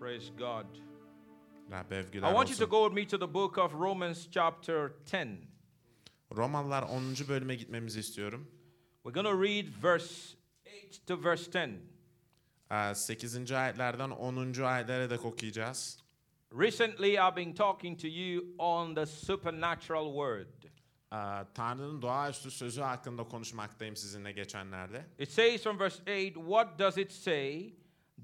Praise God. I want you to go with me to the book of Romans, chapter 10. Romalılar 10. bölüme gitmemizi istiyorum. We're going to read verse 8 to verse 10. 8. ayetlerden 10. ayetlere de okuyacağız. Recently, I've been talking to you on the supernatural word. Ee, Tanrı'nın doğaüstü sözü hakkında konuşmaktayım sizinle geçenlerde. It says from verse 8, What does it say?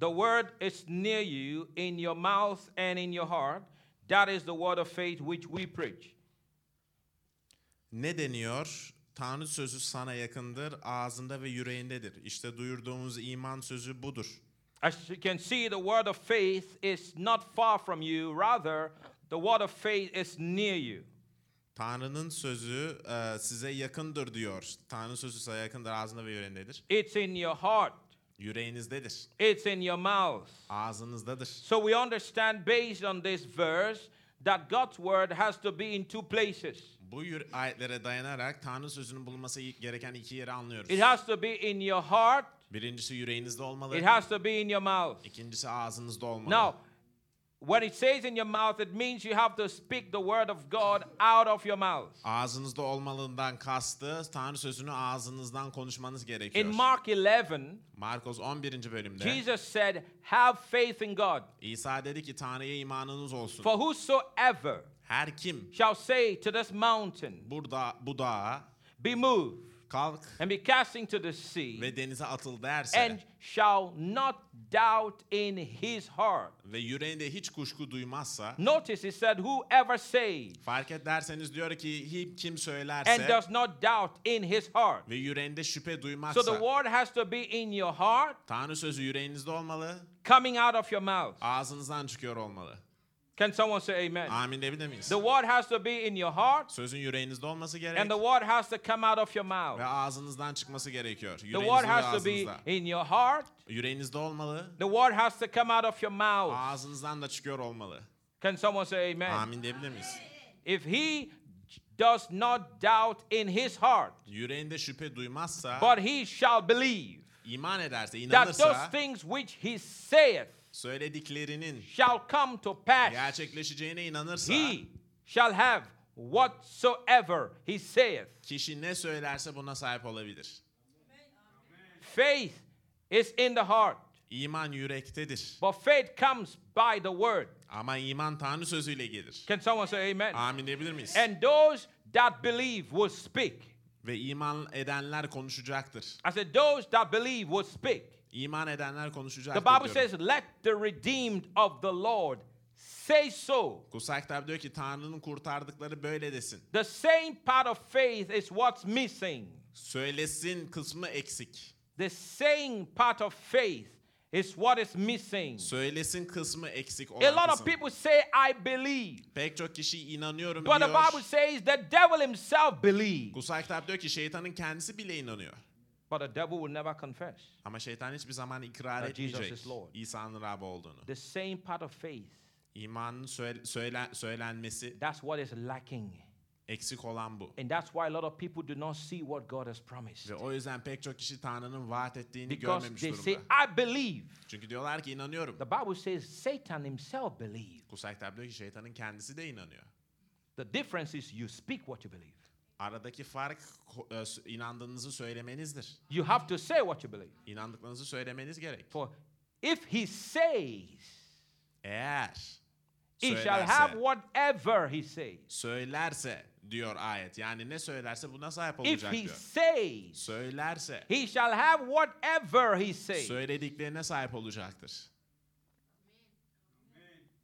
The word is near you, in your mouth and in your heart. That is the word of faith which we preach. Ne deniyor? Tanrı sözü sana yakındır, ağzında ve yüreğindedir. İşte duyurduğumuz iman sözü budur. As you can see, the word of faith is not far from you, rather, the word of faith is near you. Tanrı'nın sözü e, size yakındır diyor. Tanrı sözü size yakındır, ağzında ve yüreğindedir. It's in your heart, Yüreğinizdedir, it's in your mouth. ağzınızdadır. So we understand based on this verse that God's word has to be in two places. Bu ayetlere dayanarak Tanrı sözünün bulunması gereken iki yeri anlıyoruz. It has to be in your heart, Birincisi yüreğinizde olmalı, it has to be in your mouth. ikincisi ağzınızda olmalı. Now, when it says in your mouth, it means you have to speak the word of God out of your mouth. Ağzınızda olmalından kastı Tanrı sözünü ağzınızdan konuşmanız gerekiyor. In Mark 11, Markos 11. bölümde Jesus said, Have faith in God. İsa dedi ki Tanrı'ya imanınız olsun. For whosoever Her kim shall say to this mountain, burada bu dağa Be moved, kalk and be cast into the sea, ve denize atıl derse and shall not doubt in his heart. ve yüreğinde hiç kuşku duymazsa Notice he said, Whoever says, fark ederseniz diyor ki kim and söylerse does not doubt in his heart. ve yüreğinde şüphe So the duymazsa word has to be in your heart, Tanrı sözü yüreğinizde olmalı, coming out of your mouth. ağzınızdan çıkıyor olmalı. Can someone say amen? Amin diyebilir miyiz? The word has to be in your heart, Sözün yüreğinizde olması gerek and the word has to come out of your mouth. ve ağzınızdan çıkması gerekiyor. The word has to be in your heart, Yüreğinizde olmalı, the word has to come out of your mouth. ağzınızdan da çıkıyor olmalı. Can someone say amen? Amin diyebilir miyiz? If he does not doubt in his heart, Yüreğinde şüphe duymazsa, but he shall believe iman ederse, inanırsa. that those things which he saith söylediklerinin shall come to pass, gerçekleşeceğine inanırsa, he shall have whatsoever he saith. kişi ne söylerse buna sahip olabilir. Faith is in the heart, İman yürektedir. but faith comes by the word. Ama iman Tanrı sözüyle gelir. Can someone say amen? Amin diyebilir miyiz? And those that believe will speak. Ve iman edenler konuşacaktır. I said, those that believe will speak. İman edenler The konuşacaktır Bible diyorum. says, let the redeemed of the Lord say so. Kutsal kitap diyor ki Tanrı'nın kurtardıkları böyle desin. The same part of faith is what's missing. Söylesin kısmı eksik. The same part of faith is what is missing. Söylesin kısmı eksik A olan lot of kısım. people say, I believe. Pek çok kişi inanıyorum But the diyor. Bible says the devil himself believes. Kutsal kitap diyor ki şeytanın kendisi bile inanıyor. But the devil will never confess. Ama şeytan hiçbir zaman ikrar That Jesus etmeyecek is Lord. İsa'nın Rab olduğunu. The same part of faith, İmanın söyle- söylen- söylenmesi that's what is lacking. eksik olan bu. And that's why a lot of people do not see what God has promised. Ve o yüzden pek çok kişi Tanrı'nın vaat ettiğini Because görmemiş they say. I believe. Çünkü diyorlar ki inanıyorum. The Bible says Satan himself believes. Kutsal kitap diyor ki şeytanın kendisi de inanıyor. The difference is you speak what you believe. Aradaki fark e, inandığınızı söylemenizdir. You have to say what you believe. İnandıklarınızı söylemeniz gerek. For if he says, Eğer he shall have söylerse, whatever he says. söylerse diyor ayet. Yani ne söylerse buna sahip If olacak he diyor. says, Söylerse he shall have whatever he says. söylediklerine sahip olacaktır.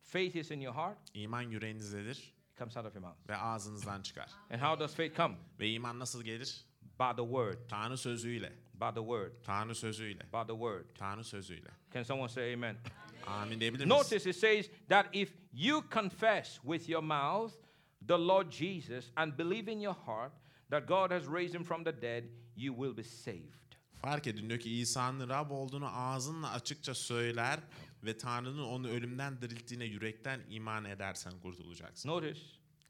Faith is in your heart, İman yüreğinizdedir comes out of your mouth. ve ağzınızdan çıkar. And how does faith come? Ve iman nasıl gelir? By the word, Tanrı sözüyle. by the word, Tanrı sözüyle. by the word. Tanrı sözüyle. Can someone say amen? Amin diyebilir miyiz? Notice it says that if you confess with your mouth the Lord Jesus and believe in your heart that God has raised him from the dead, you will be saved. Fark edin diyor ki İsa'nın Rab olduğunu ağzınla açıkça söyler ve Tanrı'nın onu ölümden dirilttiğine yürekten iman edersen kurtulacaksın. Notice,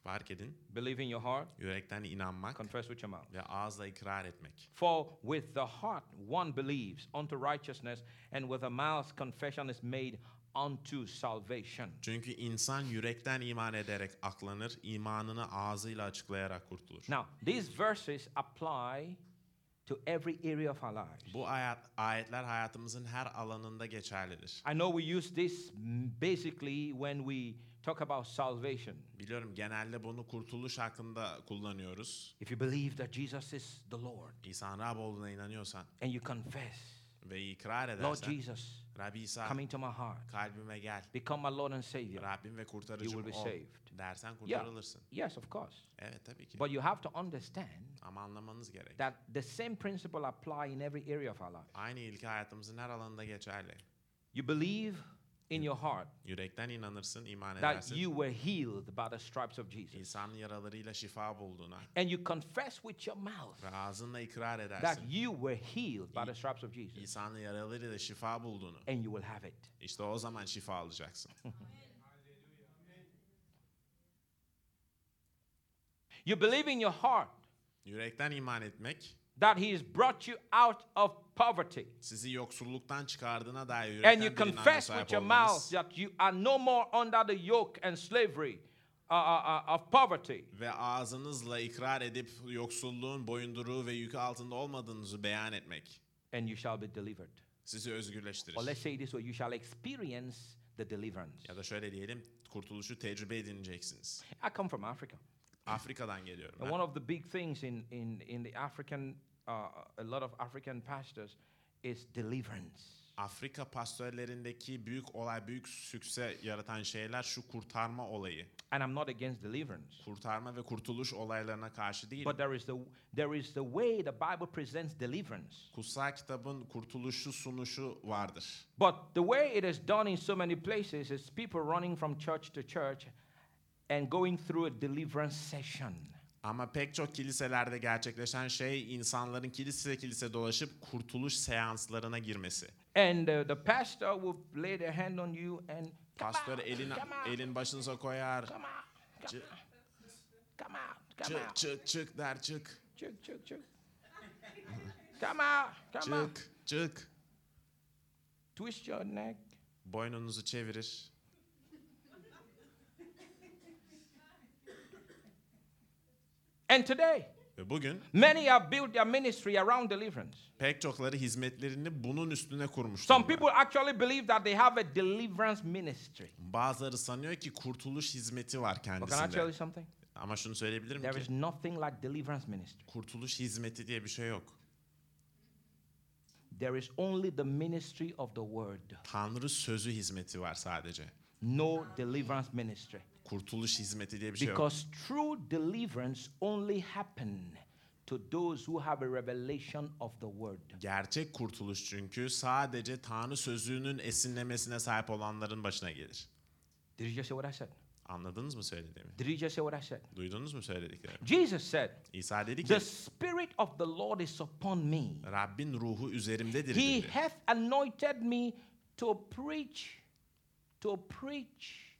Fark edin believe in your heart, yürekten inanmak confess with your mouth. ve ağızla ikrar etmek. For with the heart one believes unto righteousness, and with the mouth confession is made unto salvation. Çünkü insan yürekten iman ederek aklanır, imanını ağzıyla açıklayarak kurtulur. Now, these verses apply to every area of our lives. Bu ayet, ayetler hayatımızın her alanında geçerlidir. I know we use this basically when we talk about salvation. Biliyorum genelde bunu kurtuluş hakkında kullanıyoruz. If you believe that Jesus is the Lord İsa'nın Rab olduğuna inanıyorsan and you confess, ve ikrar Lord edersen, Jesus, Rabbi İsa come into my heart, kalbime gel, become my Lord and Savior. Rabbim ve You kurtarıcım will be ol saved. dersen Yeah, kurtarılırsın. yes, of course. Evet tabii ki. But you have to understand Ama anlamanız gerek. that the same principle apply in every area of our life. Aynı ilke hayatımızın her alanında geçerli. You believe in your heart Yürekten inanırsın, iman that edersin. you were healed by the stripes of Jesus. İsa'nın yaralarıyla şifa bulduğuna And you confess with your mouth ve ağzınla ikrar that edersin. you were healed by the stripes of Jesus. İsa'nın yaralarıyla şifa bulduğunu. And you will have it. İşte o zaman şifa alacaksın. You believe in your heart Yürekten iman etmek, that He has brought you out of poverty. sizi yoksulluktan çıkardığına dair And you confess with your mouth that you are no more under the yoke and slavery uh, uh, uh, of poverty. ve ağzınızla ikrar edip yoksulluğun boyunduruğu ve yükü altında olmadığınızı beyan etmek And you shall be delivered. sizi özgürleştirir. Or let's say this way you shall experience the deliverance. Ya da şöyle diyelim, kurtuluşu tecrübe edineceksiniz. I come from Africa. Afrika'dan geliyorum ben. one of the big things in, in, in the African, uh, a lot of African pastors is deliverance. Afrika pastörlerindeki büyük olay, büyük sükse yaratan şeyler şu kurtarma olayı. And I'm not against deliverance. Kurtarma ve kurtuluş olaylarına karşı değil. But there is the there is the way the Bible presents deliverance. Kutsal kitabın kurtuluşu sunuşu vardır. But the way it is done in so many places is people running from church to church and going through a deliverance session. Ama pek çok kiliselerde gerçekleşen şey insanların kilise kilise dolaşıp kurtuluş seanslarına girmesi. And uh, the pastor will lay their hand on you and Pastör elin elin başınıza koyar. come out, Çık come out, come çık out, çık çık der çık. çık, çık, çık. Come out, come out. Çık çık. Twist your neck. Boynunuzu çevirir. And today, Ve bugün many have built their ministry around deliverance. pek çokları hizmetlerini bunun üstüne kurmuş. Some people actually believe that they have a deliverance ministry. Bazıları sanıyor ki kurtuluş hizmeti var But can I tell kendisinde. you something? Ama şunu söyleyebilirim There is ki nothing like deliverance ministry. kurtuluş hizmeti diye bir şey yok. There is only the ministry of the word. Tanrı sözü hizmeti var sadece. No deliverance ministry. Kurtuluş hizmeti diye bir şey yok. Because true deliverance only happen to those who have a revelation of the word. Gerçek kurtuluş çünkü sadece Tanrı sözünün esinlemesine sahip olanların başına gelir. Did you just say what I said? Anladınız mı söylediğimi? Did you just say what I said? Duydunuz mu söylediklerimi? Jesus said, İsa dedi ki The Spirit of the Lord is upon me. Rabbin ruhu üzerimdedir He dedi. hath anointed me to preach, to preach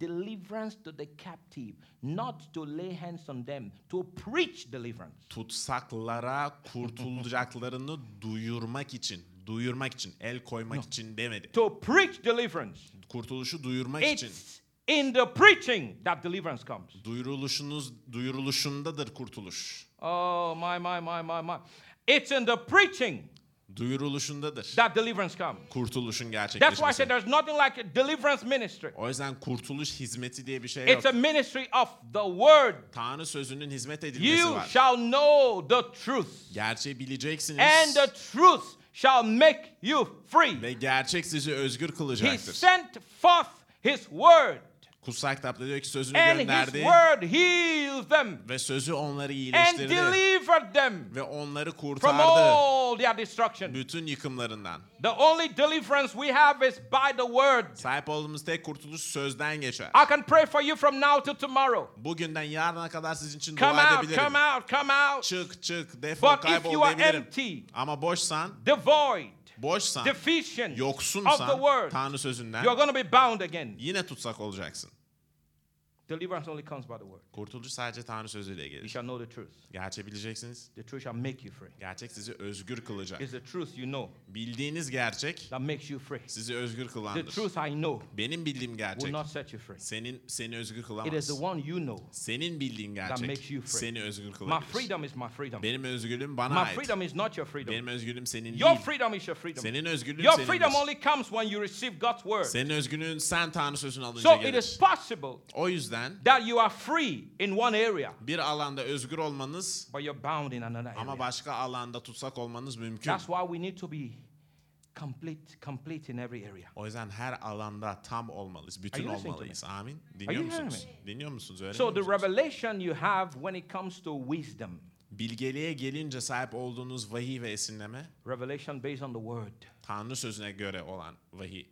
deliverance to the captive, not to lay hands on them, to preach deliverance. Tutsaklara kurtulacaklarını duyurmak için, duyurmak için, el koymak için demedi. To preach deliverance. Kurtuluşu duyurmak için. It's in the preaching that deliverance comes. Duyuruluşunuz duyuruluşundadır kurtuluş. Oh, my, my, my, my, my. It's in the preaching Duyuruluşundadır. that deliverance comes. Kurtuluşun That's why I gerçekleşmesi. said there's nothing like a deliverance ministry. O yüzden kurtuluş hizmeti diye bir şey yok. It's a ministry of the word. Tanrı sözünün hizmet edilmesi You var. shall know the truth, Gerçeği bileceksiniz and the truth shall make you free. ve gerçek sizi özgür He kılacaktır. sent forth his word, Kutsal kitapta diyor ki sözünü and his gönderdi word healed them ve sözü onları and iyileştirdi delivered them ve onları from kurtardı all their destruction. bütün yıkımlarından. The only deliverance we have is by the word. Sahip olduğumuz tek kurtuluş sözden geçer. I can pray for you from now to tomorrow. Bugünden yarına kadar sizin için Come dua out, edebilirim. come out, come out. Çık çık defol But if kaybol you are empty, Ama boşsan, devoid, boşsan, deficient of the yoksunsan word, Tanrı sözünden you're going to be bound again. yine tutsak olacaksın. Deliverance only comes by the word. Kurtuluş sadece Tanrı sözüyle You gelir. shall know the truth. Gerçeği bileceksiniz. The truth shall make you free. Gerçek sizi özgür kılacak. It's the truth you know Bildiğiniz gerçek that makes you free. sizi özgür The kılandır. truth I know Benim bildiğim will gerçek not set you free. senin seni özgür It is kılamaz. the one you know. Senin bildiğin makes gerçek you free. seni özgür My kılabilir. freedom is my freedom. Benim özgürlüğüm bana My ait. freedom is not your freedom. Benim özgürlüğüm senin Your değil. freedom is your freedom. Senin özgürlüğün Your freedom senindir. only comes when you receive God's word. Senin özgürlüğün sen Tanrı sözünü alınca So it gelir. is possible O yüzden that you are free in one area, bir alanda özgür olmanız but you're bound in another ama area. başka alanda tutsak olmanız mümkün. That's why we need to be complete, complete in every area. O yüzden her alanda tam olmalıyız, bütün olmalıyız. Amin. Dinliyor musunuz? Dinliyor musunuz? So Öğreniyor the revelation you have when it comes to wisdom, Bilgeliğe gelince sahip olduğunuz vahiy ve esinleme, revelation based on the word, Tanrı sözüne göre olan vahiy,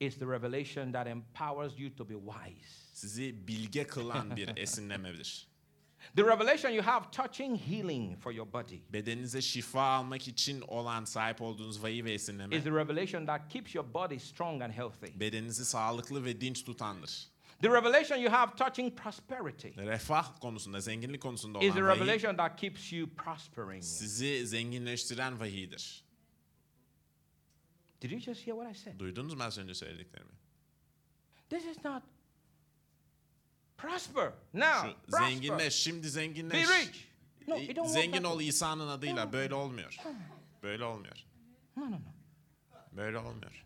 is the revelation that empowers you to be wise. Sizi bilge kılan bir esinlemedir. The revelation you have touching healing for your body Bedeninize şifa almak için olan sahip olduğunuz vahiy ve esinleme, is the revelation that keeps your body strong and healthy. bedeninizi sağlıklı ve dinç tutandır. The revelation you have touching prosperity Refah konusunda, zenginlik konusunda is the olan vahiy, revelation that keeps you prospering. sizi zenginleştiren vahiydir. Did you just hear what I said? Duydunuz mu az önce söylediklerimi? This is not prosper now. Şu Prosper. zenginleş, şimdi Be zenginleş. rich. No, it don't Zengin ol. İsa'nın adıyla. Böyle olmuyor. Böyle olmuyor. No, no, no. Böyle olmuyor.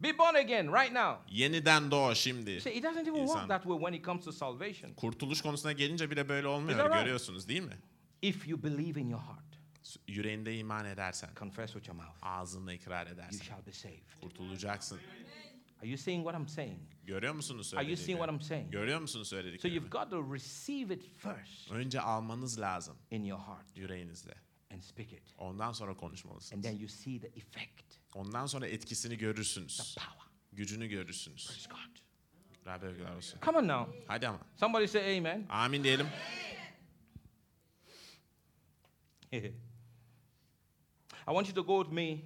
Be born again right now. Yeniden doğ şimdi. See, it doesn't even work that way when it comes to salvation. Kurtuluş konusuna gelince bile böyle olmuyor. Görüyorsunuz değil mi? If you believe in your heart, Yüreğinde iman edersen, confess with your mouth, ağzınla ikrar you edersen shall be saved. kurtulacaksın. Are you seeing what I'm saying? Görüyor musunuz Are you seeing what I'm söylediklerimi? saying? Görüyor musunuz So you've söylediklerimi? got to receive it first Önce almanız lazım in your heart yüreğinizde. and speak it. Ondan sonra And konuşmalısınız. then you see the effect, Ondan sonra etkisini görürsünüz. power. Gücünü görürsünüz. Praise God. Rabbi övgüler olsun. Come on now. Hadi ama. Somebody say amen. Amin diyelim. I want you to go with me.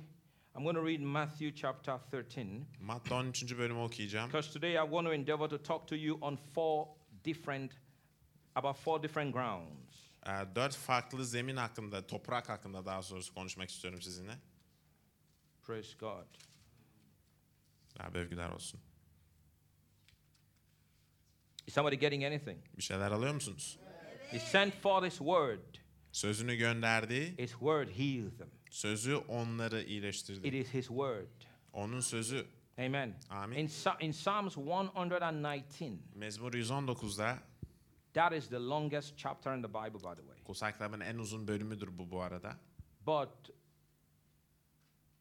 I'm going to read Matthew chapter 13 Matta 13. bölümü okuyacağım. because today I want to endeavor to talk to you on four different, about four different grounds. Uh, Dört farklı zemin hakkında, toprak hakkında daha doğrusu konuşmak istiyorum sizinle. Praise God. Rabbi övgüler olsun. Is somebody getting anything? Bir şeyler alıyor musunuz? He sent for this word. Sözünü gönderdi, His word heals them. sözü onları It iyileştirdi. is His word. Onun sözü Amen. Amen. In, in Psalms 119, Mezmur 119'da that is the longest chapter in the Bible, by the way. Kutsal kitabın en uzun bölümüdür bu bu arada. But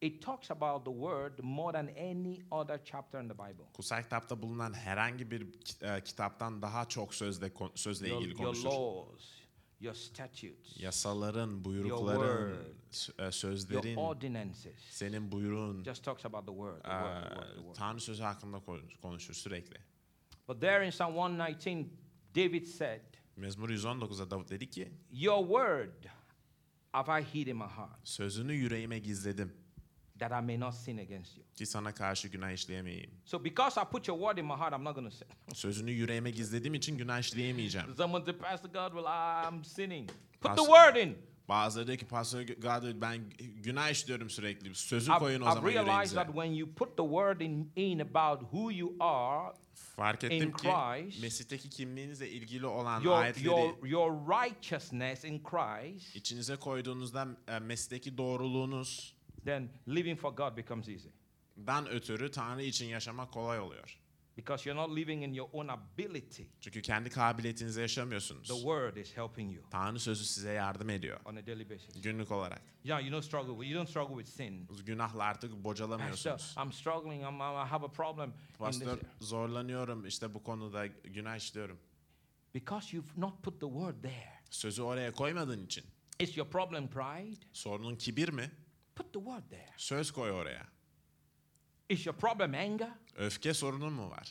it talks about the word more than any other chapter in the Bible. Kutsal kitapta bulunan herhangi bir e, kitaptan daha çok sözle sözle Your, ilgili your konuşur. laws, your statutes, Yasaların, buyrukların, word, e, your sözlerin, ordinances. senin buyruğun, Just talks about the word. The word, the word, the word. Tanrı sözü hakkında konuş- konuşur sürekli. But there in Psalm 119, David said, Mezmur 119'da Davut dedi ki, Your word have I hid in my heart, sözünü yüreğime gizledim that I may not sin against you. ki sana karşı günah işleyemeyeyim. So because I put your word in my heart, I'm not going to sin. Sözünü yüreğime gizlediğim için günah işleyemeyeceğim. Someone said, Pastor God, well, I'm sinning. Put the word in. Bazıları diyor ki Pastor Gadir ben günah işliyorum sürekli. Sözü koyun o zaman yüreğinize. that when you put the word in, in about who you are, Fark ettim in ki Mesih'teki kimliğinizle ilgili olan your, ayetleri your, your righteousness in Christ, içinize koyduğunuzda e, Mesih'teki doğruluğunuzdan then living for God becomes easy. ötürü Tanrı için yaşamak kolay oluyor. Because you're not living in your own ability. Çünkü kendi kabiliyetinizle yaşamıyorsunuz. The word is helping you Tanrı sözü size yardım ediyor. on a daily basis. Günlük olarak. Yeah, you don't struggle with, you don't struggle with sin. Günahla artık Pastor, bocalamıyorsunuz. I'm struggling. I'm, I have a problem. Pastor area." zorlanıyorum işte bu konuda günah işliyorum. Because you've not put the word there. Sözü oraya koymadığın için. Is your problem pride? Sorunun kibir mi? Put the word there. Söz koy oraya. Is your problem anger? Öfke sorunun mu var?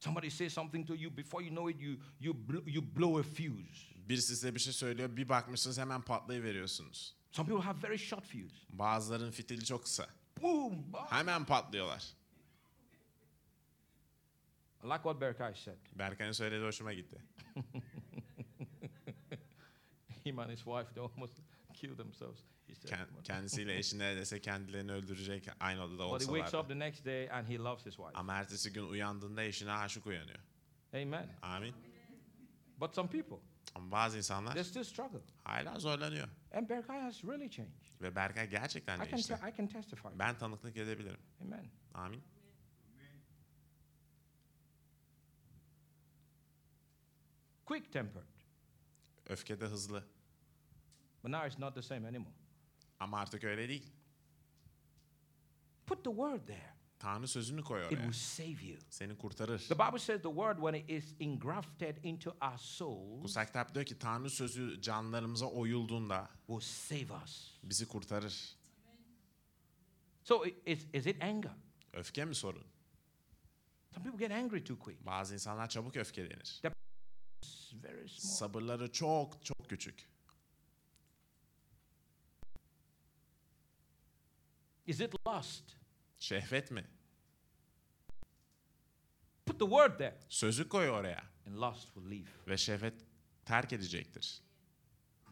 Somebody says something to you before you know it, you you bl- you blow a fuse. Birisi size bir şey söylüyor, bir bakmışsınız hemen patlayıveriyorsunuz. Some people have very short fuse. Bazıların fitili çok kısa. boom. boom. Hemen patlıyorlar. I like what Berkai said. Berkay'ın söylediği hoşuma gitti. Him and his wife, they almost killed themselves. He said, Ken- kendisiyle eşi neredeyse kendilerini öldürecek aynı odada but he wakes up olsalardı. the next day and he loves his wife. Ama ertesi gün uyandığında eşine aşık uyanıyor. Amen. Amin. But some people, Ama bazı insanlar they still struggle. hala zorlanıyor. And Berkai has really changed. Ve Berkay gerçekten I can, değişti. te- I can testify. Ben tanıklık edebilirim. Amen. Amin. Quick tempered. Öfkede hızlı. But now it's not the same anymore. Ama artık öyle değil. Put the word there. Tanrı sözünü koy It oraya. will save you. Seni kurtarır. The Bible says the word, when it is engrafted into our souls, Kutsal kitap diyor ki Tanrı sözü canlarımıza oyulduğunda will save us. bizi kurtarır. So i- is, is it anger? Öfke mi sorun? Some people get angry too quick. Bazı insanlar çabuk öfkelenir. It's very small. Sabırları çok çok küçük. Is it lust? Şehvet mi? Put the word there. Sözü koy oraya And lust will leave. ve şehvet terk edecektir.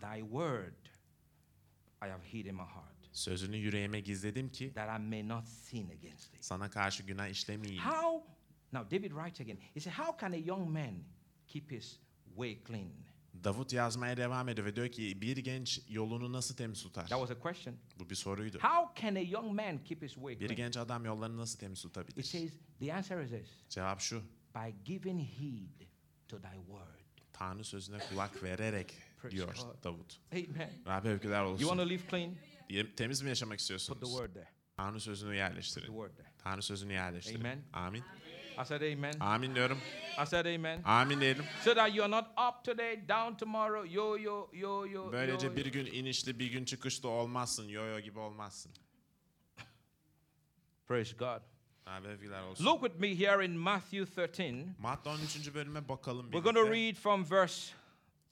Thy word I have hid in my heart, Sözünü yüreğime gizledim ki that I may not sin against thee. sana karşı günah işlemeyeyim. How? Now, David writes again. He said, How can a young man keep his way clean? Davut yazmaya devam ediyor ve diyor ki bir genç yolunu nasıl temiz tutar? That was a question. Bu bir soruydu. How can a young man keep his way Bir genç adam yollarını nasıl temiz It tutabilir? says, The answer is this Cevap şu. by giving heed to thy word. Tanrı sözüne kulak vererek diyor. Davut. Amen. Rabbi övgüler You want to olsun. live clean? Temiz mi yaşamak Put the istiyorsunuz? word there. Tanrı sözünü The yerleştirin. word there. Tanrı sözünü yerleştirin. Amen. Amin. I said amen. Amin diyorum. I said amen. Amin diyelim. So that you're not up today, down tomorrow, yo, yo, yo, yo. Böylece yo, bir yo. gün inişli bir gün çıkışlı olmazsın. Yo-yo gibi olmazsın. Praise God. Look with me here in Matthew 13. Matta 13. bölüme bakalım We're going to birlikte. read from verse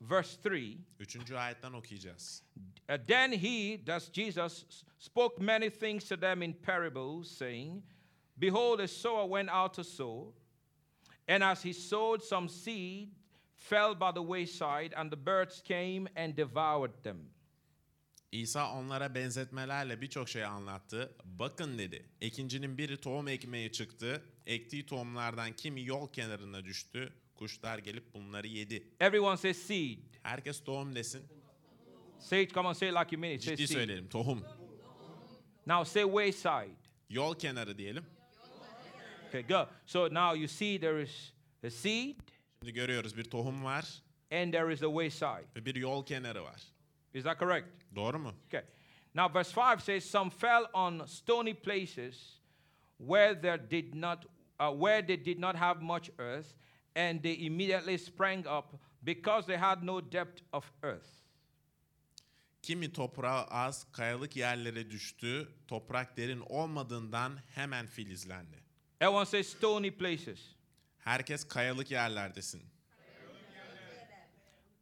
verse 3. 3. ayetten okuyacağız. Uh, then he, that's Jesus, spoke many things to them in parables, saying, Behold, a sower went out to sow, and as he sowed, some seed fell by the wayside, and the birds came and devoured them. İsa onlara benzetmelerle birçok şey anlattı. Bakın dedi, ekincinin biri tohum ekmeye çıktı. Ektiği tohumlardan kimi yol kenarına düştü. Kuşlar gelip bunları yedi. Everyone says seed. Herkes tohum desin. Say it, come on, say it like you mean it. Say Ciddi seed. söyleyelim, tohum. Now say wayside. Yol kenarı diyelim. Okay, go. So now you see there is a seed Şimdi görüyoruz bir tohum var and there is a wayside. ve bir yol kenarı var. Is that correct? Doğru mu? Okay. Now, verse 5 says, Some fell on stony places where there did not, uh, where they did not have much earth, and they immediately sprang up because they had no depth of earth. Kimi toprağa az, kayalık yerlere düştü. Toprak derin olmadığından hemen filizlendi. Everyone says stony places. Herkes kayalık yerlerdesin.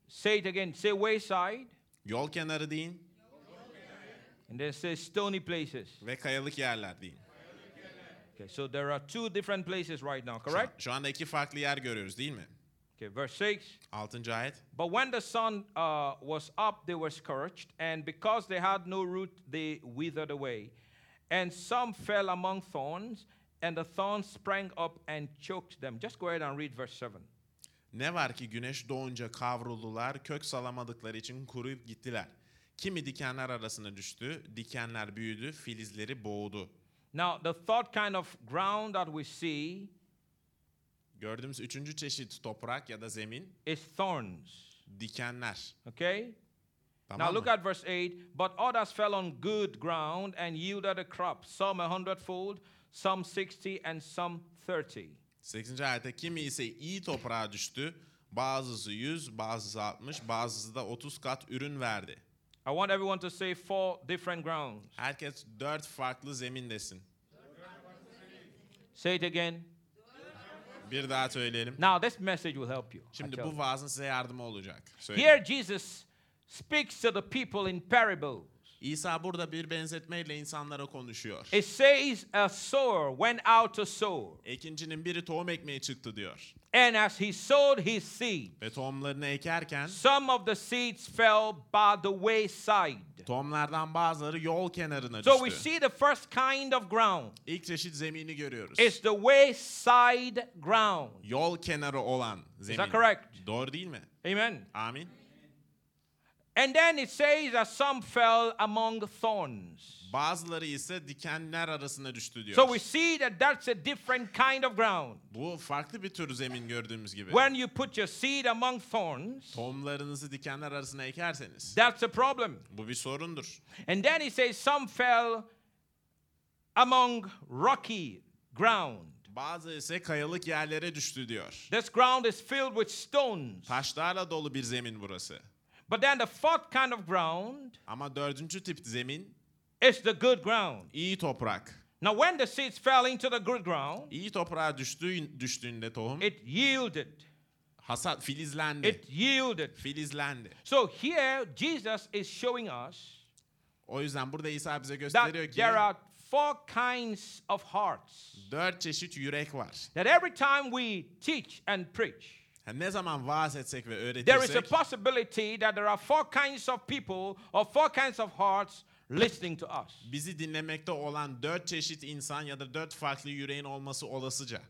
Say it again. Say wayside, Yol kenarı deyin and then say stony places. ve kayalık yerler deyin. Okay, so there are two different places right now, Şu, correct? şu anda iki farklı yer görüyoruz değil mi? Okay, verse 6. 6. ayet. But when the sun uh, was up, they were scorched, and because they had no root, they withered away. And some fell among thorns, and the thorns sprang up and choked them. Just go ahead and read verse 7. Ne var ki güneş doğunca kavruldular, kök salamadıkları için kuruyup gittiler. Kimi dikenler arasına düştü, dikenler büyüdü, filizleri boğdu. Now, the third kind of ground that we see Gördüğümüz üçüncü çeşit toprak ya da zemin, is thorns. dikenler. Okay? Tamam now, look mı? at verse 8. But others fell on good ground and yielded a crop, some a hundredfold, some 60, and some 30. 8. ayette kimi ise iyi toprağa düştü, bazısı 100, bazısı 60, bazısı da 30 kat ürün verdi. I want everyone to say four different grounds. Herkes dört farklı zemindesin. Say it again. Bir daha söyleyelim. Now, this message will help you. Şimdi bu vaazın size yardımı olacak. Söyleyeyim. Here, Jesus speaks to the people in parables. İsa burada bir benzetmeyle insanlara konuşuyor. It says a sower went out to sow, Ekincinin biri tohum ekmeye çıktı diyor. and as he sowed his seed, Ve tohumlarını ekerken some of the seeds fell by the wayside. tohumlardan bazıları yol kenarına So we düştü. see the first kind of ground. İlk çeşit zemini görüyoruz. It's the wayside ground. Yol kenarı olan Is zemin. that correct? Doğru değil mi? Amen. Amin. And then it says that some fell among thorns. Bazıları ise dikenler arasına düştü diyor. So we see that that's a different kind of ground. Bu farklı bir tür zemin gördüğümüz gibi. When you put your seed among thorns, Tohumlarınızı dikenler arasına ekerseniz that's a problem. bu bir sorundur. And then he says some fell among rocky ground. Bazı ise kayalık yerlere düştü diyor. This ground is filled with stones. Taşlarla dolu bir zemin burası. But then the fourth kind of ground Ama dördüncü tip zemin is the good ground. iyi toprak. Now, when the seeds fell into the good ground, İyi toprağa düştüğün, düştüğünde tohum it yielded. hasat filizlendi. It yielded. Filizlendi. So here, Jesus is showing us O yüzden burada İsa bize that gösteriyor ki there are four kinds of hearts. dört çeşit yürek var. That every time we teach and preach, Ne zaman vaaz etsek ve there is a öğretirsek possibility that there are four kinds of people or four kinds of hearts listening to us. bizi dinlemekte olan dört çeşit insan ya da dört farklı yüreğin olması olasıca.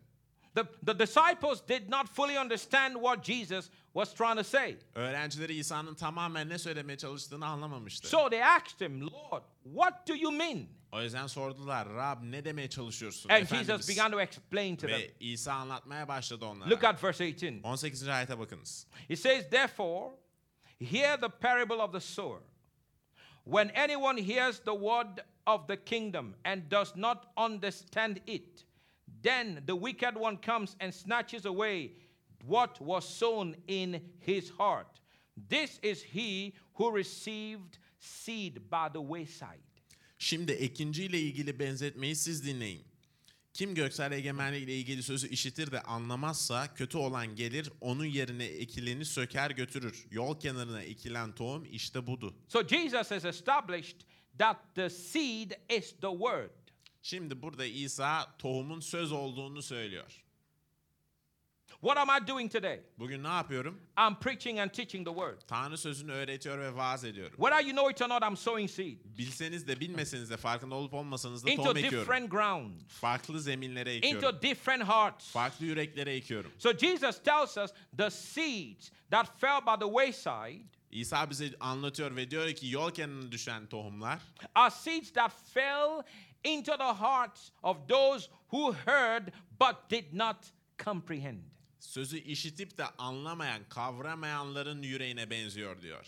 The, the disciples did not fully understand what Jesus was trying to say. Öğrencileri İsa'nın tamamen ne söylemeye çalıştığını anlamamıştı. So they asked him, Lord, what do you mean? O yüzden sordular, Rab ne demeye çalışıyorsun And Efendimiz? Jesus began to explain to them. Ve İsa anlatmaya başladı onlara. Look at verse 18. 18. ayete bakınız. He says, Therefore, hear the parable of the sower. When anyone hears the word of the kingdom and does not understand it, then the wicked one comes and snatches away what was sown in his heart. This is he who received seed by the wayside. Şimdi ikinciyle ilgili benzetmeyi siz dinleyin. Kim göksel egemenlik ile ilgili sözü işitir de anlamazsa kötü olan gelir onun yerine ekileni söker götürür. Yol kenarına ekilen tohum işte budu. So Jesus has established that the seed is the word. Şimdi burada İsa tohumun söz olduğunu söylüyor. What am I doing today? Bugün ne yapıyorum? I'm preaching and teaching the word. Tanrı sözünü öğretiyor ve vaaz ediyorum. Whether you know it or not, I'm sowing seed Bilseniz de bilmeseniz de farkında olup olmasanız da into tohum ekiyorum. different ground, Farklı zeminlere ekiyorum. into different hearts. Farklı yüreklere ekiyorum. So Jesus tells us the seeds that fell by the wayside İsa bize anlatıyor ve diyor ki yol kenarına düşen tohumlar are seeds that fell into the hearts of those who heard but did not comprehend. Sözü işitip de anlamayan, kavramayanların yüreğine benziyor diyor.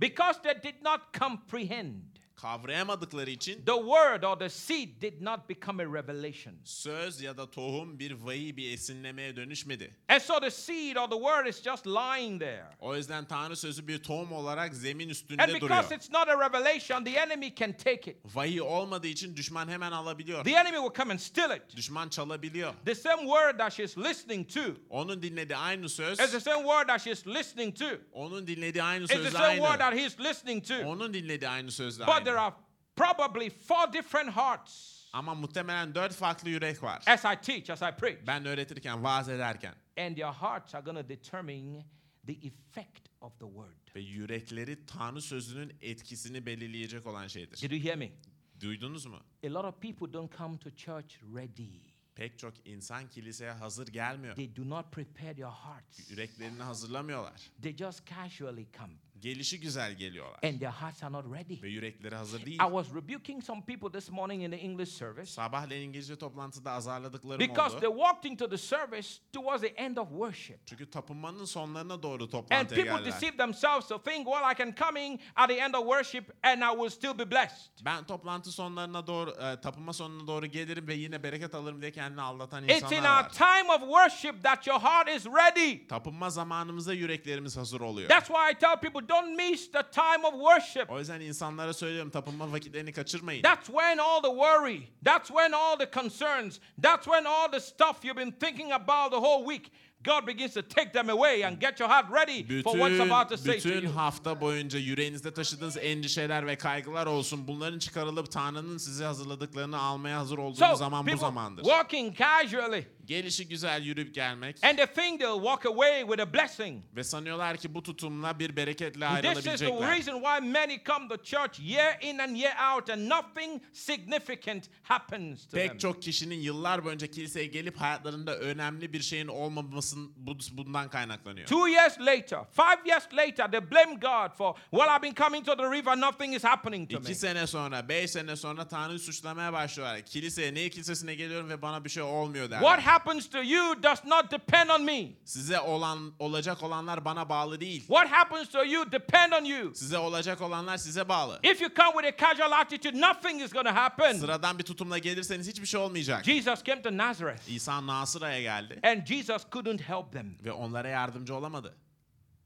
Because they did not comprehend, Kavrayamadıkları için the word or the seed did not become a revelation. söz ya da tohum bir vahiy, bir esinlemeye dönüşmedi. And so the seed or the word is just lying there. O yüzden Tanrı sözü bir tohum olarak zemin And üstünde because duruyor. it's not a revelation, the enemy can take it. Vahiy olmadığı için düşman hemen alabiliyor. The enemy will come and steal it. Düşman çalabiliyor. The same word that she's listening to Onun dinlediği aynı söz, is the same word that she's listening to. onun dinlediği aynı It's the söz same word aynı. that he's listening to. Onun dinlediği aynı söz de But there are probably four different hearts Ama muhtemelen dört farklı yürek var. as I teach, as I preach. Ben öğretirken, vaaz ederken. And their hearts are going to determine the effect of the word. Ve yürekleri Tanrı sözünün etkisini belirleyecek olan şeydir. Did you hear me? Duydunuz mu? A lot of people don't come to church ready. Pek çok insan kiliseye hazır gelmiyor. They do not prepare their hearts. Yüreklerini hazırlamıyorlar. They just casually come. Gelişi güzel geliyorlar. And their hearts are not ready. Ve yürekleri hazır değil. I was rebuking some people this morning in the English service Sabahleyin İngilizce toplantıda azarladıklarım because they oldu. walked into the service towards the end of worship. Çünkü tapınmanın sonlarına doğru And toplantıya people geldiler. deceive themselves to think, well, I can come in at the end of worship and I will still be blessed. Ben toplantı sonlarına doğru, e, tapınma sonuna doğru gelirim ve yine bereket alırım diye kendini aldatan It's in insanlar our var. time of worship that your heart is ready. Tapınma zamanımızda yüreklerimiz hazır oluyor. That's why I tell people don't miss the time of worship. O yüzden insanlara söylüyorum tapınma vakitlerini kaçırmayın. That's when all the worry, that's when all the concerns, that's when all the stuff you've been thinking about the whole week, God begins to take them away and get your heart ready for what's Bütün, about to say to bütün you. hafta boyunca yüreğinizde taşıdığınız endişeler ve kaygılar olsun. Bunların çıkarılıp Tanrı'nın size hazırladıklarını almaya hazır olduğunuz So zaman bu zamandır. walking casually Gelişi güzel yürüyüp gelmek and they think they'll walk away with a blessing. ve sanıyorlar ki bu tutumla bir bereketle This is the ayrılabilecekler. reason why many come to church year in and year out and nothing significant happens to them. Pek çok kişinin yıllar boyunca kiliseye gelip hayatlarında önemli bir şeyin olmamasın bu- bundan kaynaklanıyor. Two years later, five years later, they blame God for, well, I've been coming to the river, nothing is happening to me. İki sene sonra, beş sene sonra Tanrı'yı suçlamaya başlıyorlar. Kiliseye, ne kilisesine geliyorum ve bana bir şey olmuyor What derler. Happens to you does not depend on me. Size olan, olacak olanlar bana bağlı değil. What happens to you depend on you. Size olacak olanlar size bağlı. If you come with a casual attitude, nothing is going to happen. Sıradan bir tutumla gelirseniz hiçbir şey olmayacak. Jesus came to Nazareth İsa Nasıra'ya geldi and Jesus couldn't help them. ve onlara yardımcı olamadı.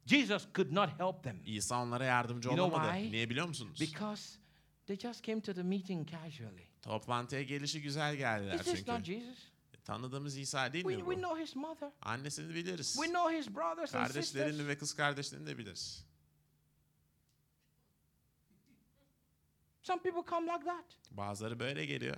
Jesus could not help them İsa onlara yardımcı You olamadı. why? Niye biliyor musunuz? because they just came to the meeting casually. Toplantıya gelişi güzel geldiler Is this not çünkü. Jesus? Tanıdığımız İsa değil We, mi we bu? know his mother. Annesini biliriz. We know his brothers and sisters. Kardeşlerini ve kız kardeşlerini de biliriz. Some people come like that. Bazıları böyle geliyor.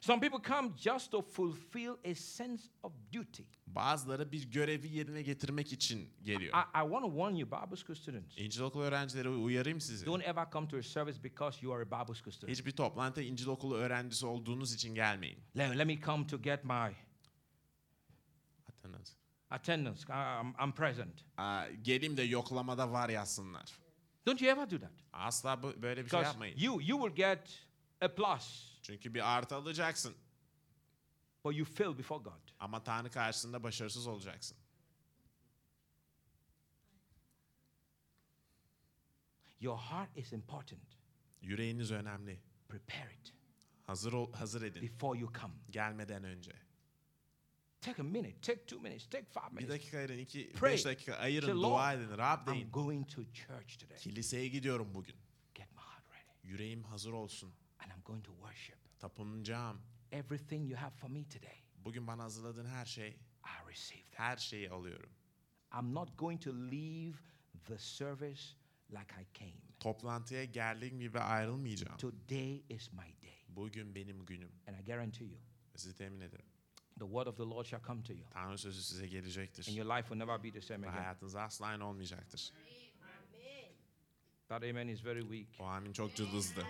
Some people come just to fulfill a sense of duty. Bazıları bir görevi yerine getirmek için geliyor. I, I want to warn you, Bible school students. İncil okulu öğrencileri uyarayım sizi. Don't ever come to a service because you are a Bible school student. Hiçbir toplantıya İncil okulu öğrencisi olduğunuz için gelmeyin. Let, let me come to get my Attendance. attendance. I'm, I'm present. Aa, geleyim de yoklamada var yazsınlar. Don't you ever do that? Asla böyle bir şey yapmayın. you, you will get a plus, Çünkü bir artı alacaksın. but you fail before God. Ama Tanrı karşısında başarısız olacaksın. Your heart is important. Yüreğiniz önemli. Prepare it Hazır ol, hazır edin. before you come. Gelmeden önce. Take a minute, take two minutes, take five Bir minutes. dakika ayırın, iki, Pray. beş dakika Say, ayırın, Lord, dua edin, Rab I'm deyin. going to church today. Kiliseye gidiyorum bugün. Get my heart ready. Yüreğim hazır olsun. And I'm going to worship. Tapınacağım. Everything you have for me today, Bugün bana hazırladığın her şey, I receive that. her şeyi alıyorum. I'm not going to leave the service like I came. Toplantıya geldiğim gibi ayrılmayacağım. Today is my day. Bugün benim günüm. And I guarantee you, Ve Sizi temin ederim. the word of the Lord shall come to you. Tanrı sözü size gelecektir. And your life will never be the same Ve again. hayatınız asla aynı olmayacaktır. That amen is very weak. O amin çok cılızdı.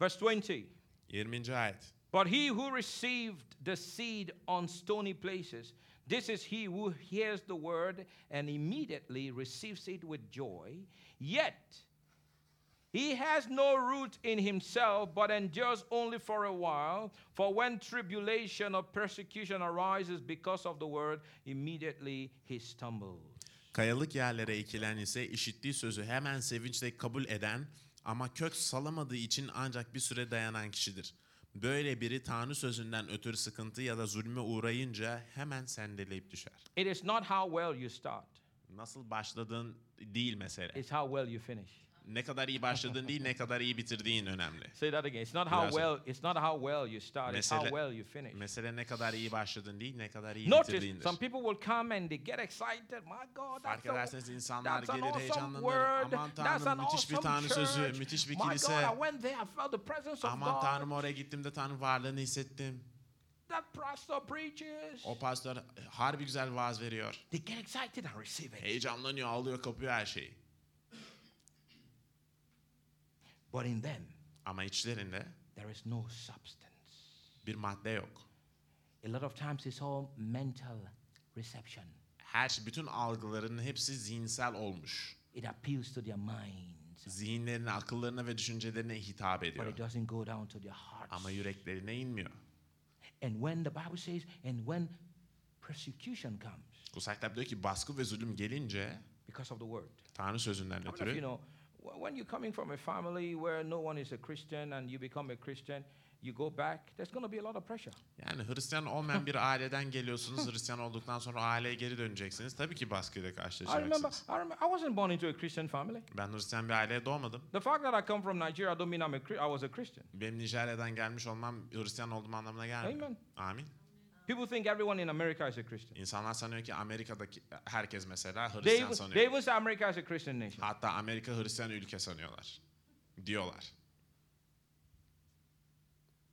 Verse 20. 20. ayet. But he who received the seed on stony places, this is he who hears the word and immediately receives it with joy. Yet he has no root in himself, but endures only for a while. For when tribulation or persecution arises because of the word, immediately he stumbles. Kayalık yerlere ekilen ise işittiği sözü hemen sevinçle kabul eden ama kök salamadığı için ancak bir süre dayanan kişidir. Böyle biri Tanrı sözünden ötürü sıkıntı ya da zulme uğrayınca hemen sendeleyip düşer. It is not how well you start, Nasıl başladığın değil mesele. it's how well you finish. Ne kadar iyi başladığın değil, ne kadar iyi bitirdiğin önemli. Say that again. It's not how well it's not how well you start, it's how well you finish. Mesele ne kadar iyi başladın değil, ne kadar iyi Notice bitirdiğindir. some people will come and they get excited. My God, Fark that's, ederseniz a, insanlar that's an gelir awesome heyecanlanır. word. Aman That's Tanrım an müthiş bir awesome Tanrı sözü, church. müthiş bir My God, kilise. I went there, I felt the presence of Aman God. Tanrım oraya gittiğimde Tanrı varlığını hissettim. That pastor preaches. O pastör harbi güzel vaaz veriyor. They get excited and receive it. Heyecanlanıyor, alıyor, kapıyor her şeyi. But in them, Ama içlerinde there is no substance. bir madde yok. A lot of times it's all mental reception. Her bütün algıların hepsi zihinsel olmuş. It appeals to their minds, Zihinlerine, akıllarına ve düşüncelerine hitap but ediyor. it doesn't go down to their hearts. Ama yüreklerine inmiyor. And when the Bible says, and when persecution comes Kutsal kitap diyor ki baskı ve zulüm gelince because of the word. Tanrı sözünden of you ötürü know when you're coming from a family where no one is a Christian and you become a Christian, you go back, there's going to be a lot of pressure. yani Hristiyan olmayan bir aileden geliyorsunuz. Hristiyan olduktan sonra aileye geri döneceksiniz. Tabii ki baskıyla I remember, karşılaşacaksınız. I remember, I wasn't born into a Christian family. Ben Hristiyan bir aileye doğmadım. The fact that I come from Nigeria don't mean I'm a, I was a Christian. Benim Nijerya'dan gelmiş olmam Hristiyan olduğum anlamına gelmiyor. Amen. Amin. People think everyone in America is a Christian. İnsanlar sanıyor ki Amerika'daki herkes mesela They, Hristiyan even- sanıyor. they even say America is a Christian nation. Hatta Amerika Hristiyan ülke sanıyorlar. Diyorlar.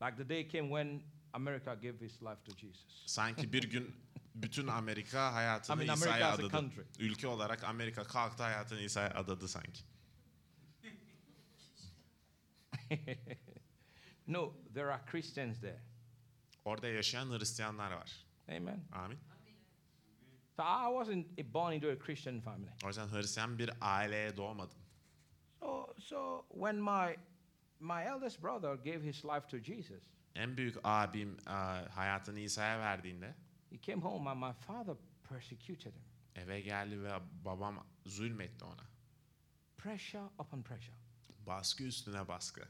Like the day came when America gave its life to Jesus. Sanki bir gün bütün Amerika hayatını I mean, İsa'ya adadı. Ülke olarak Amerika kalktı hayatını İsa'ya adadı sanki. No, there are Christians there. Orada yaşayan Hristiyanlar var. Amen. Amin. So I wasn't born into a Christian family. O yüzden Hristiyan bir aileye doğmadım. So, so when my my eldest brother gave his life to Jesus, En büyük abim e, hayatını İsa'ya verdiğinde he came home and my father persecuted him. eve geldi ve babam zulmetti ona. Pressure upon pressure. Baskı üstüne baskı.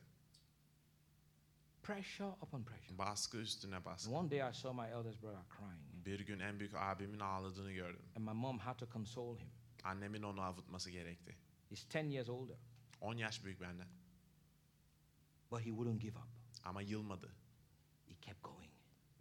Pressure upon pressure. Baskı üstüne baskı. One day I saw my eldest brother crying, Bir gün en büyük abimin ağladığını gördüm. and my mom had to console him. Annemin onu avutması gerekti. He's 10 years older, 10 yaş büyük benden. but he wouldn't give up. Ama yılmadı. He kept going,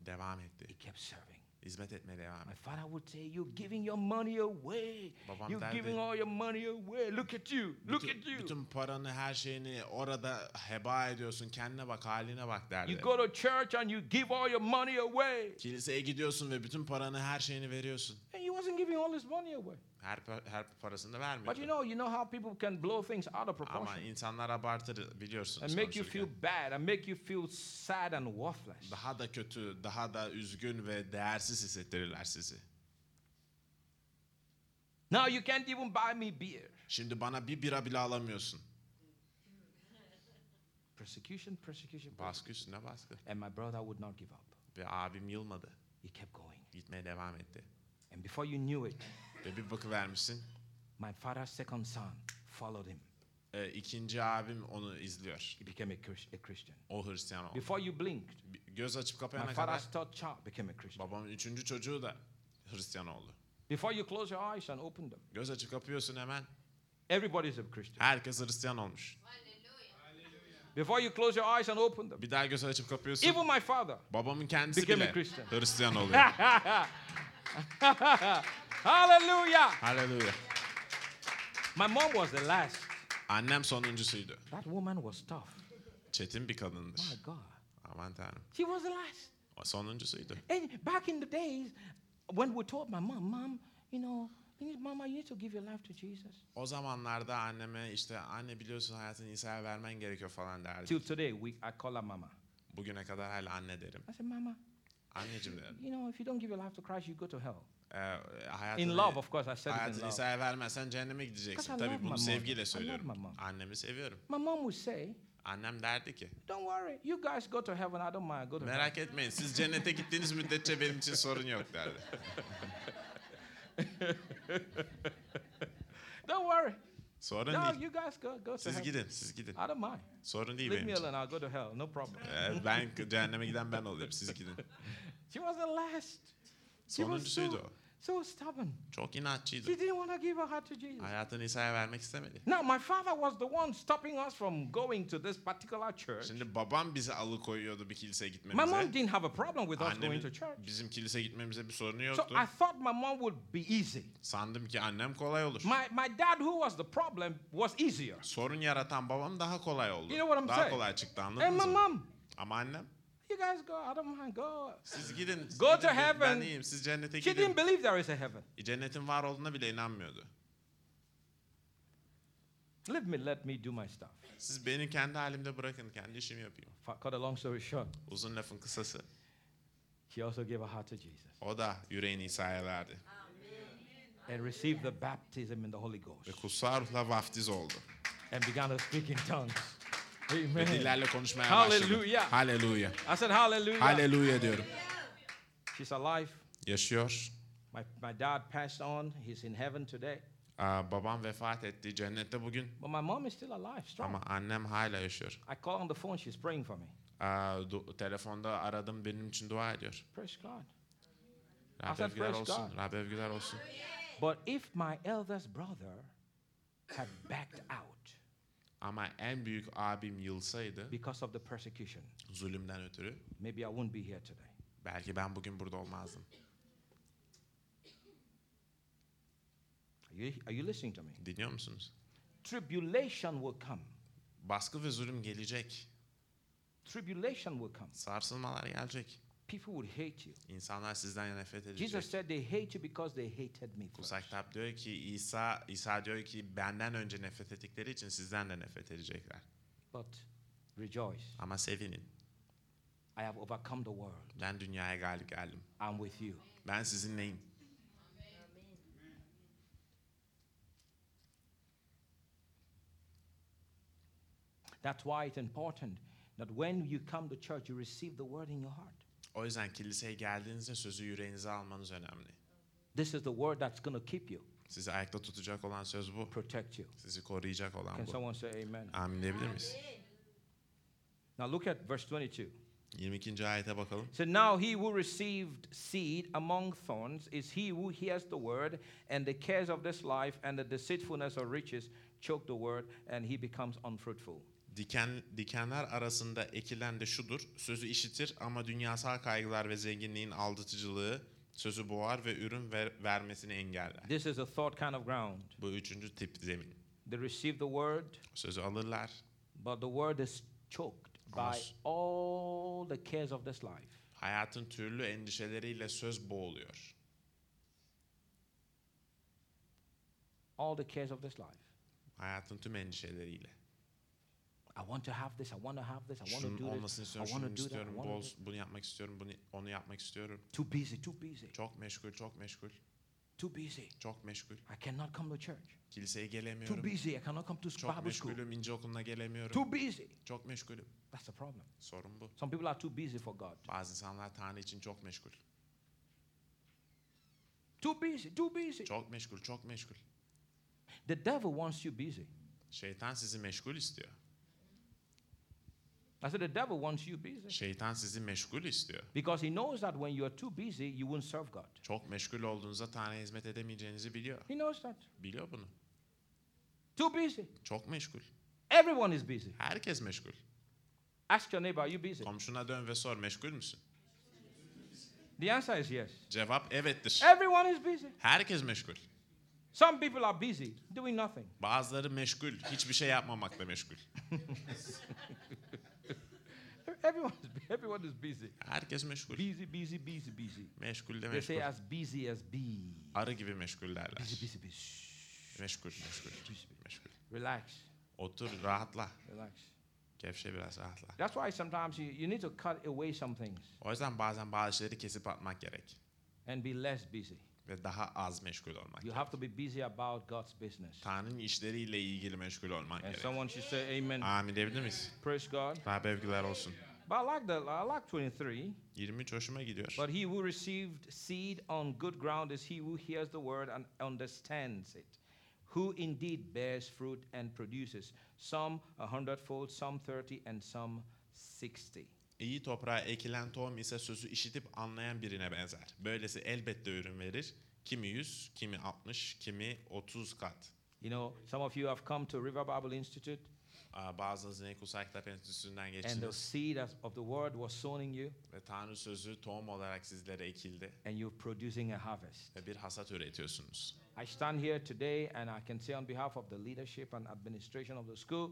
Devam etti. he kept serving. Hizmet etmeye devam My father would say, You're giving your money away. Babam You're derdi- giving all your money away. Look at you. Look Bütün, at you. bütün paranı, her şeyini orada heba ediyorsun. Kendine bak, haline bak derdi. You go to church and you give all your money away. Kiliseye gidiyorsun ve bütün paranı, her şeyini veriyorsun. And wasn't giving all his money away. Her her parasını da But vermiyordu. you know, you know how people can blow things out of Ama proportion insanlar abartır biliyorsun. and make you feel bad and make you feel sad and worthless. Daha da kötü, daha da üzgün ve değersiz hissettirirler sizi. Now you can't even buy me beer. Şimdi bana bir bira bile alamıyorsun. Persecution, persecution, Baskı üstüne baskı. And my brother would not give up. Ve abim yılmadı. He kept going. Gitmeye devam etti. And before you knew it, Ve bir bakıvermişsin. my father's second son followed him. E, ikinci abim onu izliyor. He became a, Chris- a Christian. O Hristiyan oldu. Before you blinked, Bir Göz açıp my kapayana kadar father's third child became a Christian. babamın üçüncü çocuğu da Hristiyan oldu. Before you close your eyes and open them, Göz açıp kapıyorsun hemen. everybody's a Christian. Herkes Hristiyan olmuş. Before you close your eyes and open them, Bir daha göz açıp kapıyorsun. even my father. Babamın kendisi Became a bile Christian. Hristiyan oluyor. Hallelujah. Hallelujah. My mom was the last. Annem sonuncusuydu. That woman was tough. Çetin bir kadındır. My God. Aman tanrım. She was the last. O sonuncusuydu. And back in the days, when we told my mom, Mom, you know, Mama, you need to give your life to Jesus. O zamanlarda anneme işte anne biliyorsun hayatını İsa'ya vermen gerekiyor falan derdi. Till today, we, I call her Mama. Bugüne kadar hala anne derim. I said, Mama, Anneciğim you know, if you don't give your life to Christ, you go to hell. Ee, hayatını, In love, of course, I said it in love. İsa'ya vermezsen cehenneme gideceksin. Tabii bunu sevgiyle love söylüyorum. my mom. Annemi seviyorum. My mom would say, Annem derdi ki Don't worry, you guys go to heaven. I don't mind. Go to heaven. merak etmeyin siz cennete gittiğiniz müddetçe benim için sorun yok derdi. Don't worry. Sorun No, değil. you guys go, go to Siz heaven. gidin siz gidin. I don't mind. Sorun değil Leave benim me için. alone. I'll go to hell. No problem. Ee, ben cehenneme giden ben olayım siz gidin. She was the last. She was Sonuncusuydu so, o. so stubborn. Çok inatçıydı. She didn't want to give her heart to Jesus. Hayatını İsa'ya vermek istemedi. Now, my father was the one stopping us from going to this particular church. Şimdi babam bizi alıkoyuyordu bir kiliseye My gitmemize. mom didn't have a problem with us going to church. bizim kilise gitmemize bir sorunu So yoktu. I thought my mom would be easy. Sandım ki annem kolay olur. My, my dad, who was the problem, was easier. Sorun yaratan babam daha kolay oldu. You know what I'm daha saying? kolay çıktı And anladınız my mı? mom, Ama annem you guys go, I don't mind, go. siz gidin. siz Go gidin, to heaven. Ben iyiyim siz cennete She gidin. didn't believe there is a heaven. Cennetin var olduğuna bile inanmıyordu. Leave me, let me do my stuff. Siz beni kendi halimde bırakın, kendi işimi yapayım. Cut a long story short, Uzun lafın kısası. she also gave her heart to Jesus O da yüreğini İsa'ya verdi. and received the baptism in the Holy Ghost Ve kutsal ruhla vaftiz oldu. and began to speak in tongues. Ve Amen. dillerle konuşmaya. Hallelujah. Haleluya. I said, Hallelujah. Haleluya diyorum. She's alive. Yaşıyor. My, my dad passed on. He's in heaven today. Aa, babam vefat etti cennette bugün. But my mom is still alive, strong. Ama annem hala yaşıyor. I call on the phone, she's praying for me. Aa, du- telefonda aradım benim için dua ediyor. Praise God. I Rab said, övgüler praise olsun. God. Rab övgüler olsun. But if my eldest brother had backed out Ama en büyük abim yılsaydı because of the persecution, zulümden ötürü maybe I wouldn't be here today. Belki ben bugün burada olmazdım. Are you, are you listening to me? Dinliyor musunuz? Tribulation will come. Baskı ve zulüm gelecek. Tribulation will come. Sarsılmalar gelecek. People would hate you. İnsanlar sizden nefret edecek. Jesus said they hate you because they hated me first. Kutsal kitap diyor ki İsa İsa diyor ki benden önce nefret ettikleri için sizden de nefret edecekler. But rejoice. Ama sevinin. I have overcome the world. Ben dünyaya galip geldim. I'm with you. Ben sizinleyim. That's why it's important that when you come to church, you receive the word in your heart. O yüzden kiliseye geldiğinizde sözü yüreğinize almanız önemli. This is the word that's going to keep you, Sizi ayakta tutacak olan söz bu. protect you. Sizi koruyacak olan Can bu. someone say amen? Amin diyebilir miyiz? Now look at verse 22. 22. ayete bakalım. So now he who received seed among thorns is he who hears the word, and the cares of this life and the deceitfulness of riches choke the word, and he becomes unfruitful. Diken, dikenler arasında ekilen de şudur. Sözü işitir ama dünyasal kaygılar ve zenginliğin aldatıcılığı sözü boğar ve ürün ver, vermesini engeller. This is a thought kind of ground. Bu üçüncü tip zemin. They receive the word, Sözü alırlar but the word is choked by all the cares of this life. hayatın türlü endişeleriyle söz boğuluyor. All the cares of this life. Hayatın tüm endişeleriyle. I want to have this, I want to have this, I want to do this, I want to do that, I bol, do bunu yapmak istiyorum, bunu, onu yapmak istiyorum. Too busy, too busy, Çok meşgul, çok meşgul, too busy. çok meşgul. I cannot come to church. Kiliseye Too gelemiyorum. busy, I cannot come to Çok Bible school. meşgulüm, ince okuluna gelemiyorum. Too busy. Çok meşgulüm. That's the problem. Sorun bu. Some people are too busy for God. Bazı insanlar Tanrı için çok meşgul. Too busy, too busy. Çok meşgul, çok meşgul. The devil wants you busy. Şeytan sizi meşgul istiyor. I said the devil wants you busy. Şeytan sizi meşgul istiyor. Because he knows that when you are too busy, you won't serve God. Çok meşgul olduğunuzda Tanrı'ya hizmet edemeyeceğinizi biliyor. He knows that. Biliyor bunu. Too busy. Çok meşgul. Everyone is busy. Herkes meşgul. Ask your neighbor, are you busy? Komşuna dön ve sor meşgul müsün? The answer is yes. Cevap evettir. Everyone is busy. Herkes meşgul. Some people are busy doing nothing. Bazıları meşgul, hiçbir şey yapmamakla meşgul. Everyone is, everyone is busy. Herkes meşgul. Busy, busy, busy, busy. Meşgul de They say meşgul. as busy as bee. Arı gibi meşgul derler. Busy, busy, busy. Meşgul, meşgul, meşgul. Relax, Otur, rahatla. relax. Gevşe biraz, rahatla. That's why sometimes you, you need to cut away some things O yüzden bazen bazı şeyleri kesip atmak gerek. and be less busy. Ve daha az meşgul olmak You gerek. have to be busy about God's business. Tanrı'nın işleriyle ilgili meşgul olmak And gerek. someone should say amen. Amin diyebilir miyiz? Praise God. Daha övgüler olsun. But I like the I like 23. 23 hoşuma gidiyor. But he who received seed on good ground is he who hears the word and understands it, who indeed bears fruit and produces some a hundredfold, some thirty, and some sixty. İyi toprağa ekilen tohum ise sözü işitip anlayan birine benzer. Böylesi elbette ürün verir. Kimi 100, kimi 60, kimi 30 kat. You know, some of you have come to River Bible Institute, Ney Kutsal Kitap Enstitüsü'nden and the geçtiniz seed of the word was sown in you, ve Tanrı sözü tohum olarak sizlere ekildi and you're producing a harvest. ve bir hasat üretiyorsunuz. I stand here today, and I can say on behalf of the leadership and administration of the school,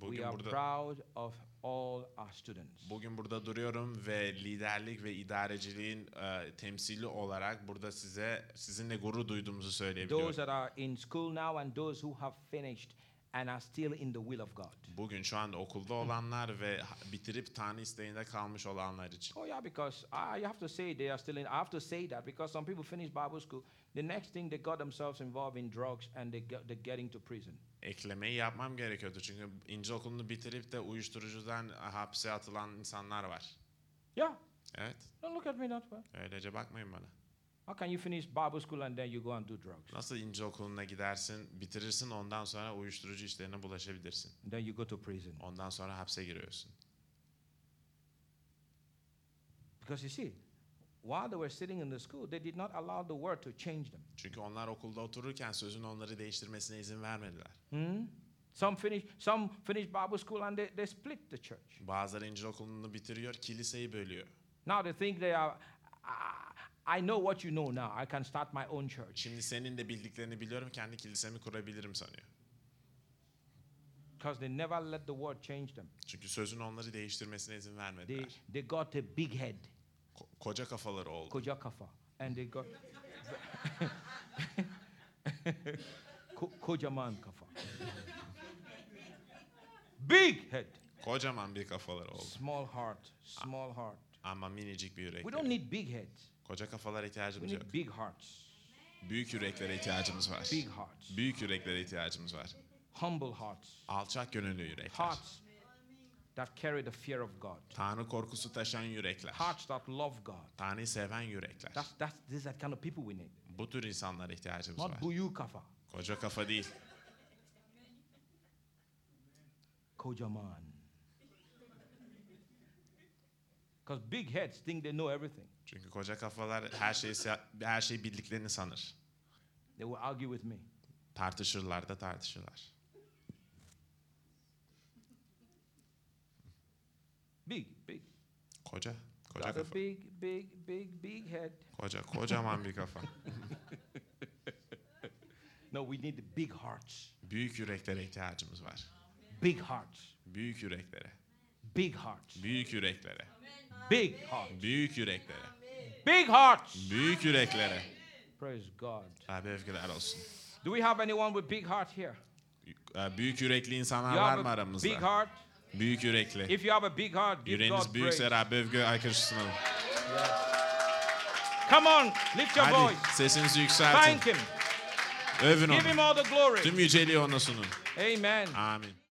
Bugün we are burada proud of all our students. bugün burada duruyorum ve liderlik ve idareciliğin e, temsili olarak burada size sizinle gurur duyduğumuzu söyleyebiliyorum. those that are in school now and those who have finished and are still in the will of God. Bugün şu anda okulda olanlar ve bitirip Tanrı isteğinde kalmış olanlar için. Oh yeah, because I have to say they are still in. I have to say that because some people finish Bible school, the next thing they got themselves involved in drugs and they get, they're getting to prison. Eklemeyi yapmam gerekiyordu çünkü ince okulunu bitirip de uyuşturucudan hapse atılan insanlar var. Yeah, Evet, don't look at me that way. öylece bakmayın bana. How can you finish Bible school and then you go and do drugs? Nasıl ince okuluna gidersin, bitirirsin ondan sonra uyuşturucu işlerine bulaşabilirsin. And then you go to prison. Ondan sonra hapse giriyorsun. Because you see, while they were sitting in the school, they did not allow the word to change them. Çünkü onlar okulda otururken sözün onları değiştirmesine izin vermediler. Hmm? Some finish some finish Bible school and they, they split the church. Bazıları İncil okulunu bitiriyor, kiliseyi bölüyor. Now they think they are. I, I know what you know now. I can start my own church. Şimdi senin de bildiklerini biliyorum kendi kilisemi kurabilirim sanıyor. Because they never let the word change them. Çünkü sözün onları değiştirmesine izin They, vermediler. they got a big head, Ko- koca kafaları oldu. koja kafa, and they got Ko- kocaman kafa. Big head, Kocaman bir kafaları oldu. small heart, small heart. Ama minicik bir yürek. We don't need big heads. Koca kafalara ihtiyacımız yok. big hearts. Büyük yüreklere ihtiyacımız var. Big hearts. Büyük yüreklere ihtiyacımız var. Humble hearts. Alçak gönüllü yürekler. Hearts that carry the fear of God. Tanrı korkusu taşıyan yürekler. Hearts that love God. Tanrı'yı seven yürekler. That's, that's, this is the kind of people we need. Bu tür insanlara ihtiyacımız var. Not buyu kafa. Koca kafa değil. Kojaman. Because big heads think they know everything. Çünkü koca kafalar her şeyi her şeyi bildiklerini sanır. They will argue with me. Tartışırlar da tartışırlar. Big, big. Koca, koca Got kafa. big, big, big, big head. Koca, kocaman bir kafa. No, we need the big hearts. Büyük yüreklere ihtiyacımız var. Big hearts. Büyük yüreklere. Big hearts. Büyük yüreklere. Big hearts. Büyük yüreklere. Big hearts. Büyük yüreklere. Praise God. Abi övgüler olsun. Do we have anyone with big heart here? Ee, Büyük yürekli insanlar var mı aramızda? big heart? Büyük yürekli. If you have a big heart, give Yüreğiniz God büyükse. Rabbe övgü aykırışsınalım. Come on, lift your Hadi voice. sesinizi yükseltin. Thank Him. Övün Give Him onu. all the glory. Tüm yüceliği ona sunun. Amen. Amin.